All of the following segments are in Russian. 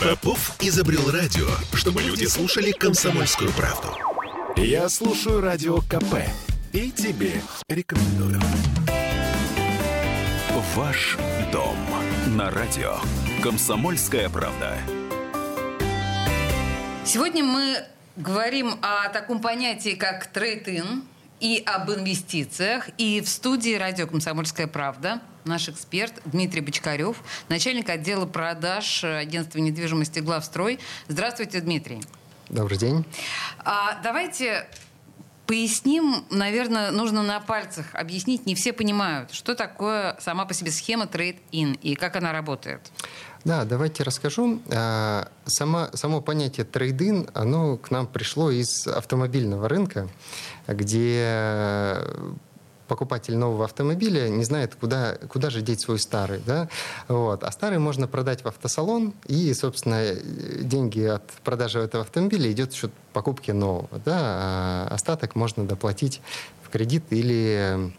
Попов изобрел радио, чтобы люди слушали комсомольскую правду. Я слушаю радио КП и тебе рекомендую. Ваш дом на радио. Комсомольская правда. Сегодня мы говорим о таком понятии, как трейд-ин и об инвестициях. И в студии радио «Комсомольская правда» наш эксперт Дмитрий Бочкарев, начальник отдела продаж агентства недвижимости «Главстрой». Здравствуйте, Дмитрий. Добрый день. А, давайте поясним, наверное, нужно на пальцах объяснить. Не все понимают, что такое сама по себе схема трейд-ин и как она работает. Да, давайте расскажу. А, само, само понятие трейдин, оно к нам пришло из автомобильного рынка, где покупатель нового автомобиля не знает, куда, куда же деть свой старый. Да? Вот. А старый можно продать в автосалон, и, собственно, деньги от продажи этого автомобиля идет в счет покупки нового. Да? А остаток можно доплатить в кредит или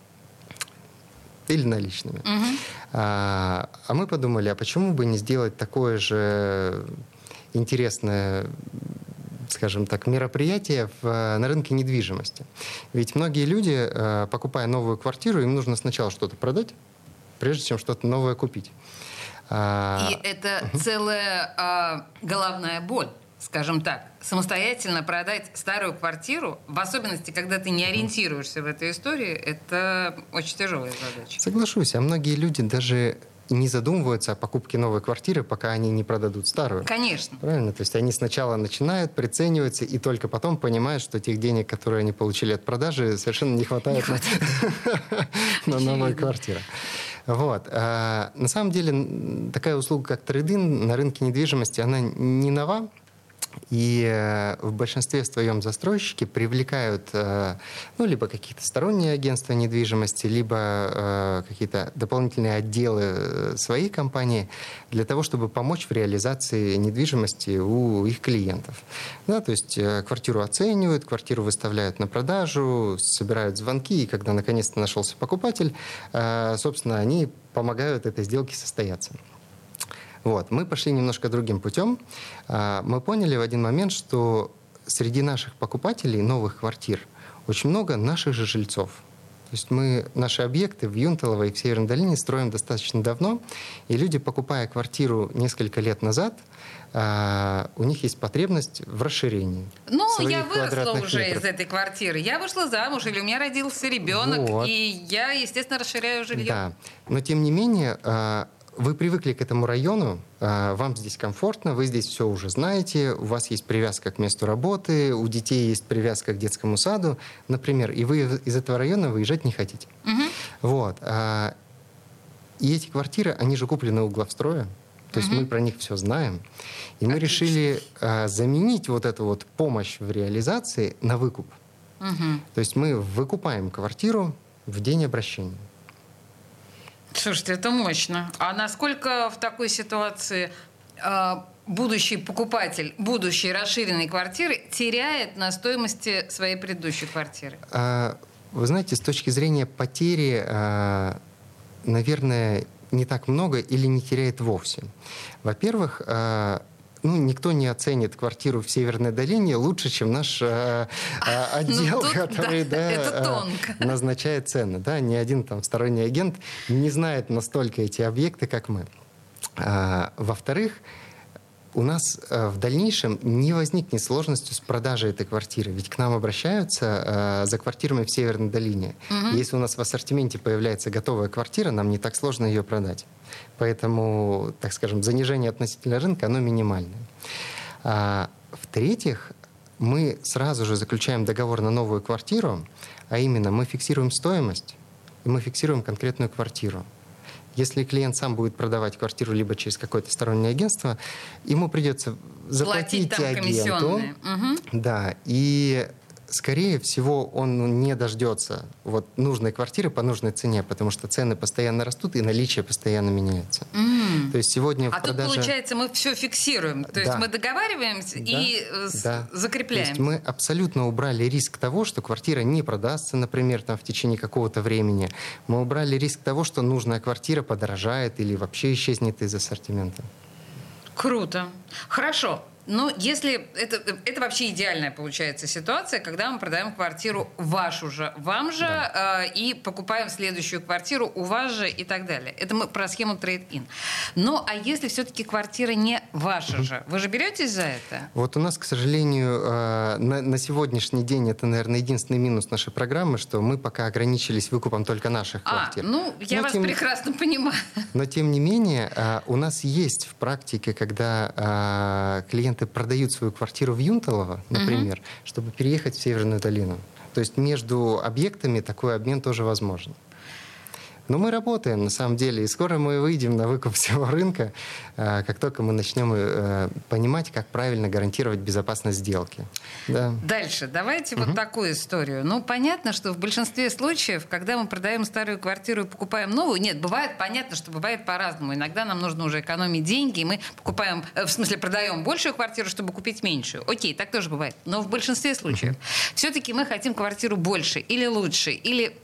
или наличными. Угу. А, а мы подумали, а почему бы не сделать такое же интересное скажем так, мероприятие в, на рынке недвижимости. Ведь многие люди, э, покупая новую квартиру, им нужно сначала что-то продать, прежде чем что-то новое купить. А, И это целая а, головная боль скажем так, самостоятельно продать старую квартиру, в особенности, когда ты не ориентируешься в этой истории, это очень тяжелая задача. Соглашусь, а многие люди даже не задумываются о покупке новой квартиры, пока они не продадут старую. Конечно. Правильно? То есть они сначала начинают, прицениваются, и только потом понимают, что тех денег, которые они получили от продажи, совершенно не хватает на новую квартиру. Вот. А, на самом деле, такая услуга, как трейдинг на рынке недвижимости, она не нова. И э, в большинстве своем застройщики привлекают э, ну, либо какие-то сторонние агентства недвижимости, либо э, какие-то дополнительные отделы своей компании для того, чтобы помочь в реализации недвижимости у их клиентов. Да, то есть квартиру оценивают, квартиру выставляют на продажу, собирают звонки, и когда наконец-то нашелся покупатель, собственно, они помогают этой сделке состояться. Вот. Мы пошли немножко другим путем. А, мы поняли в один момент, что среди наших покупателей новых квартир очень много наших же жильцов. То есть мы наши объекты в Юнталово и в Северной долине строим достаточно давно, и люди, покупая квартиру несколько лет назад, Uh, у них есть потребность в расширении. Ну, я выросла уже метров. из этой квартиры. Я вышла замуж, или у меня родился ребенок, вот. и я, естественно, расширяю жилье. Да. Но тем не менее, uh, вы привыкли к этому району, а, вам здесь комфортно, вы здесь все уже знаете, у вас есть привязка к месту работы, у детей есть привязка к детскому саду, например, и вы из этого района выезжать не хотите. Угу. Вот. А, и эти квартиры, они же куплены у главстроя, то есть угу. мы про них все знаем. И мы решили а, заменить вот эту вот помощь в реализации на выкуп. Угу. То есть мы выкупаем квартиру в день обращения. Слушайте, это мощно. А насколько в такой ситуации э, будущий покупатель будущей расширенной квартиры теряет на стоимости своей предыдущей квартиры? А, вы знаете, с точки зрения потери, а, наверное, не так много или не теряет вовсе. Во-первых, а, ну, никто не оценит квартиру в Северной долине лучше, чем наш э, э, отдел, ну, который да, да, э, назначает цены. Да? Ни один там сторонний агент не знает настолько эти объекты, как мы. А, во-вторых, у нас э, в дальнейшем не возникнет сложности с продажей этой квартиры. Ведь к нам обращаются э, за квартирами в Северной долине. Угу. Если у нас в ассортименте появляется готовая квартира, нам не так сложно ее продать. Поэтому, так скажем, занижение относительно рынка, оно минимальное. А, в-третьих, мы сразу же заключаем договор на новую квартиру, а именно мы фиксируем стоимость, и мы фиксируем конкретную квартиру. Если клиент сам будет продавать квартиру либо через какое-то стороннее агентство, ему придется заплатить агенту. Угу. Да, и скорее всего, он не дождется вот нужной квартиры по нужной цене, потому что цены постоянно растут и наличие постоянно меняется. М. То есть сегодня в А тут, продаже... получается, мы все фиксируем. То есть Да. мы договариваемся Да, и э, да. То закрепляем. есть мы абсолютно убрали риск того, что квартира не продастся, например, там, в течение какого-то времени. Мы убрали риск того, что нужная квартира подорожает или вообще исчезнет из ассортимента. Круто. Хорошо. Но если это, это вообще идеальная получается ситуация, когда мы продаем квартиру вашу же, вам же, э, и покупаем следующую квартиру у вас же и так далее. Это мы про схему трейд-ин. Но а если все-таки квартира не ваша же, вы же беретесь за это? Вот у нас, к сожалению, э, на, на сегодняшний день это, наверное, единственный минус нашей программы, что мы пока ограничились выкупом только наших А, квартир. ну, я Но вас тем- прекрасно понимаю. Но тем не менее, а, у нас есть в практике, когда а, клиенты продают свою квартиру в Юнталово, например, чтобы переехать в Северную долину. То есть между объектами такой обмен тоже возможен. Но мы работаем, на самом деле, и скоро мы выйдем на выкуп всего рынка, а, как только мы начнем э, понимать, как правильно гарантировать безопасность сделки. Да. Дальше, давайте вот такую историю. Ну, понятно, что в большинстве случаев, когда мы продаем старую квартиру и покупаем новую, нет, бывает, понятно, что бывает по-разному. Иногда нам нужно уже экономить деньги, и мы покупаем, э, в смысле, продаем большую квартиру, чтобы купить меньшую. Окей, так тоже бывает. Но в большинстве случаев все-таки мы хотим квартиру больше или лучше, или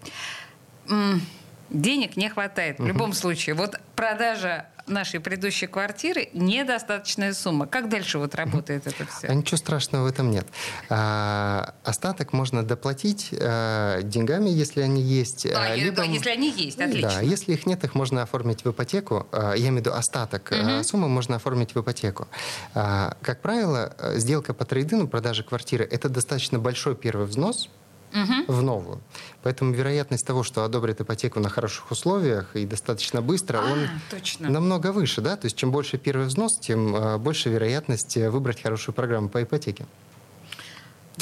м, денег не хватает. В любом случае, вот продажа нашей предыдущей квартиры недостаточная сумма. Как дальше вот работает это все? А ничего страшного в этом нет. А, остаток можно доплатить а, деньгами, если они есть. А, а, либо- если они есть, Да, отлично. если их нет, их можно оформить в ипотеку. А, Я имею в виду остаток а, суммы можно оформить в ипотеку. А, Как правило, а, сделка по трейдину, продажа квартиры, это достаточно большой первый взнос, в новую. Поэтому вероятность того, что одобрят ипотеку на хороших условиях и достаточно быстро, А, он точно. намного выше. Да? То есть чем больше первый взнос, тем а, больше вероятность э, выбрать хорошую программу по ипотеке.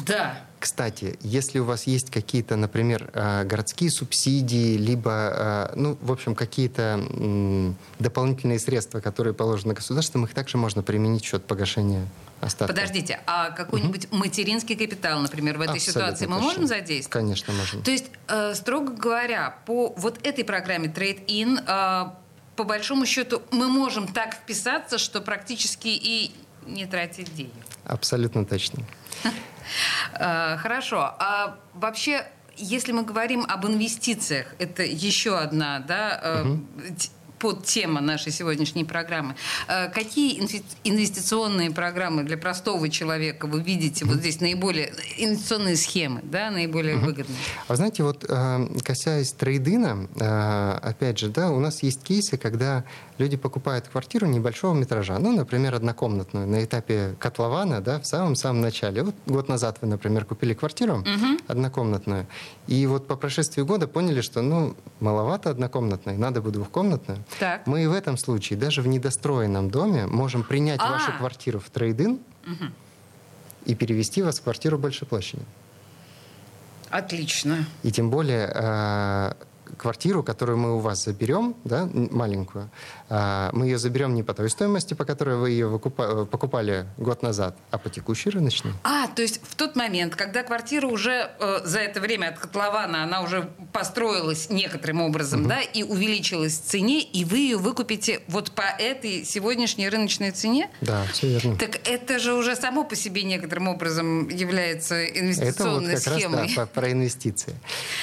Да. Кстати, если у вас есть какие-то, например, э, городские субсидии, либо, э, ну, в общем, какие-то дополнительные средства, которые положены государством, их также можно применить в счет погашения остатка. Подождите, а какой-нибудь материнский капитал, например, в этой Абсолютно ситуации мы точно. можем задействовать? Конечно, можем. То есть, э, строго говоря, по вот этой программе Trade-in, э, по большому счету, мы можем так вписаться, что практически и не тратить денег. Абсолютно точно. Э, Хорошо. А вообще, если мы говорим об инвестициях, это еще одна, да, т- подтема нашей сегодняшней программы. Э, Какие инве- инвестиционные программы для простого человека вы видите вот здесь наиболее инвестиционные схемы, да, наиболее выгодные? А знаете, вот э, касаясь трейдина, э, опять же, да, у нас есть кейсы, когда люди покупают квартиру небольшого метража, ну, например, однокомнатную на этапе котлована, да, в самом-самом начале. Вот год назад вы, например, купили квартиру однокомнатную, и вот по прошествии года поняли, что, ну, маловато однокомнатной, надо бы двухкомнатную. Так. Мы и в этом случае, даже в недостроенном доме, можем принять А. вашу квартиру в трейдин и перевести вас в квартиру большей площади. Отлично. И тем более э, квартиру, которую мы у вас заберем, да, маленькую, мы ее заберем не по той стоимости, по которой вы ее выкупа- покупали год назад, а по текущей рыночной. А, то есть в тот момент, когда квартира уже э, за это время от котлована, она уже построилась некоторым образом, да, и увеличилась в цене, и вы ее выкупите вот по этой сегодняшней рыночной цене? Да, все верно. Так это же уже само по себе некоторым образом является Это вот инвестиционной как схемой. раз да, про инвестиции.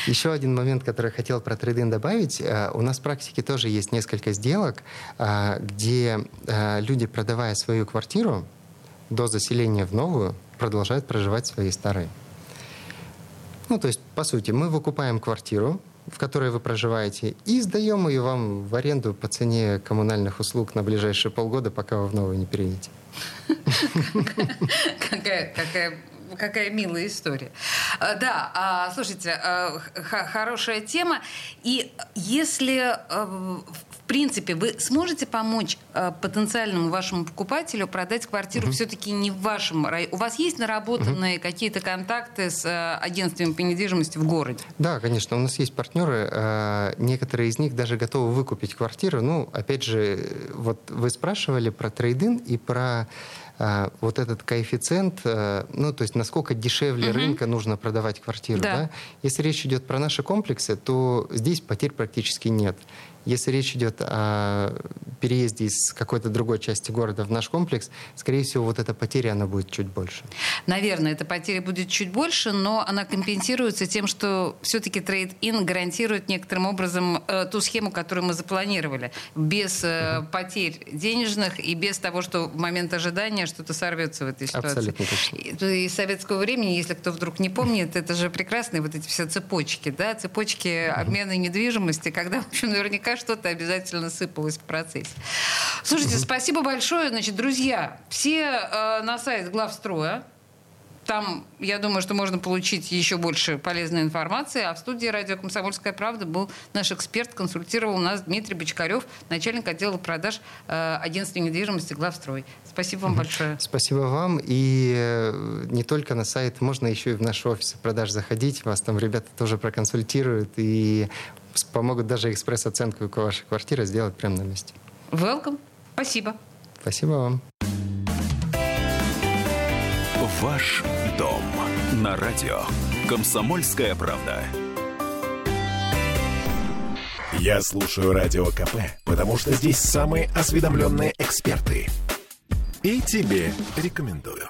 Еще один момент, который я хотел про трейдинг добавить. Э, У нас в практике тоже есть несколько сделок, где э, люди, продавая свою квартиру, до заселения в новую, продолжают проживать в своей старой. Ну, то есть, по сути, мы выкупаем квартиру, в которой вы проживаете, и сдаем ее вам в аренду по цене коммунальных услуг на ближайшие полгода, пока вы в новую не переедете. Какая, какая, милая история. А, Да, а, слушайте, х- хорошая тема. И если, а, в принципе, вы сможете помочь потенциальному вашему покупателю продать квартиру все-таки не в вашем районе? У вас есть наработанные какие-то контакты с агентствами по недвижимости в городе? Да, конечно, у нас есть партнеры, э, некоторые из них даже готовы выкупить квартиру. Ну, опять же, вот вы спрашивали про трейдинг и про вот этот коэффициент, а, ну, то есть насколько дешевле угу. рынка нужно продавать квартиру, да. да? Если речь идет про наши комплексы, то здесь потерь практически нет. Если речь идет о переезде из какой-то другой части города в наш комплекс, скорее всего, вот эта потеря, она будет чуть больше. Наверное, эта потеря будет чуть больше, но она компенсируется тем, что все-таки трейд-ин гарантирует некоторым образом э, ту схему, которую мы запланировали. Без э, потерь денежных и без того, что в момент ожидания что-то сорвется в этой ситуации. Абсолютно точно. Из советского времени, если кто вдруг не помнит, это же прекрасные вот эти все цепочки, да, цепочки обмена недвижимости, когда, в общем, наверняка наверняка что-то обязательно сыпалось в процессе. Слушайте, спасибо большое. Значит, друзья, все э, на сайт главстроя. Там, я думаю, что можно получить еще больше полезной информации. А в студии «Радио Комсомольская правда» был наш эксперт, консультировал нас Дмитрий Бочкарев, начальник отдела продаж э, агентства недвижимости «Главстрой». Спасибо вам большое. Спасибо вам. И э, не только на сайт, можно еще и в наш офис продаж заходить. Вас там ребята тоже проконсультируют. И помогут даже экспресс-оценку вашей квартиры сделать прямо на месте. Welcome. Спасибо. Спасибо вам. Ваш дом на радио. Комсомольская правда. Я слушаю радио КП, потому что здесь самые осведомленные эксперты. И тебе рекомендую.